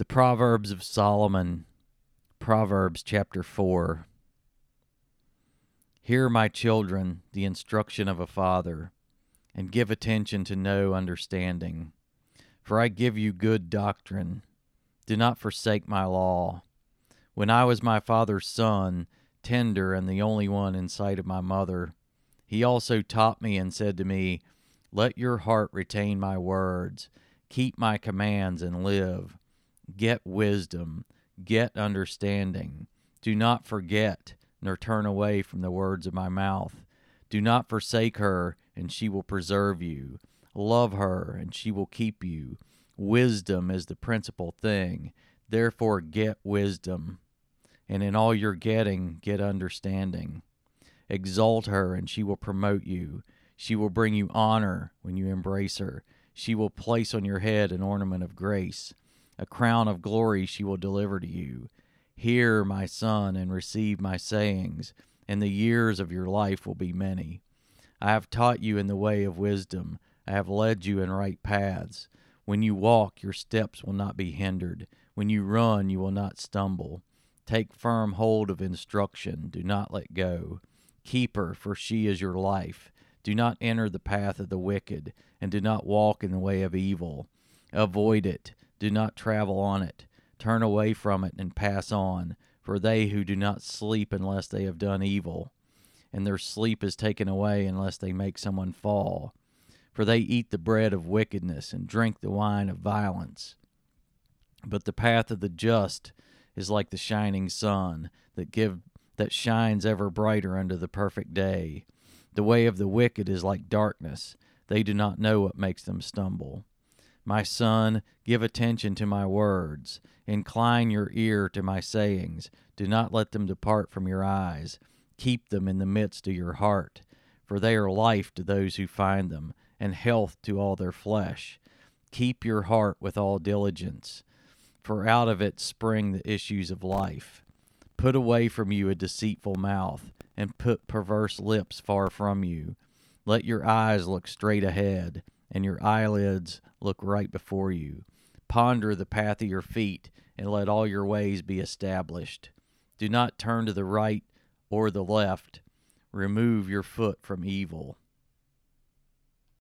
The Proverbs of Solomon, Proverbs chapter 4. Hear, my children, the instruction of a father, and give attention to know understanding. For I give you good doctrine. Do not forsake my law. When I was my father's son, tender and the only one in sight of my mother, he also taught me and said to me, Let your heart retain my words, keep my commands and live Get wisdom, get understanding. Do not forget, nor turn away from the words of my mouth. Do not forsake her, and she will preserve you. Love her, and she will keep you. Wisdom is the principal thing. Therefore, get wisdom. And in all your getting, get understanding. Exalt her, and she will promote you. She will bring you honor when you embrace her. She will place on your head an ornament of grace. A crown of glory she will deliver to you. Hear, my son, and receive my sayings, and the years of your life will be many. I have taught you in the way of wisdom. I have led you in right paths. When you walk, your steps will not be hindered. When you run, you will not stumble. Take firm hold of instruction. Do not let go. Keep her, for she is your life. Do not enter the path of the wicked, and do not walk in the way of evil. Avoid it do not travel on it. Turn away from it and pass on, for they who do not sleep unless they have done evil, and their sleep is taken away unless they make someone fall. For they eat the bread of wickedness and drink the wine of violence. But the path of the just is like the shining sun that give that shines ever brighter under the perfect day. The way of the wicked is like darkness; they do not know what makes them stumble. My son, give attention to my words. Incline your ear to my sayings. Do not let them depart from your eyes. Keep them in the midst of your heart, for they are life to those who find them, and health to all their flesh. Keep your heart with all diligence, for out of it spring the issues of life. Put away from you a deceitful mouth, and put perverse lips far from you. Let your eyes look straight ahead and your eyelids look right before you. Ponder the path of your feet, and let all your ways be established. Do not turn to the right or the left. Remove your foot from evil.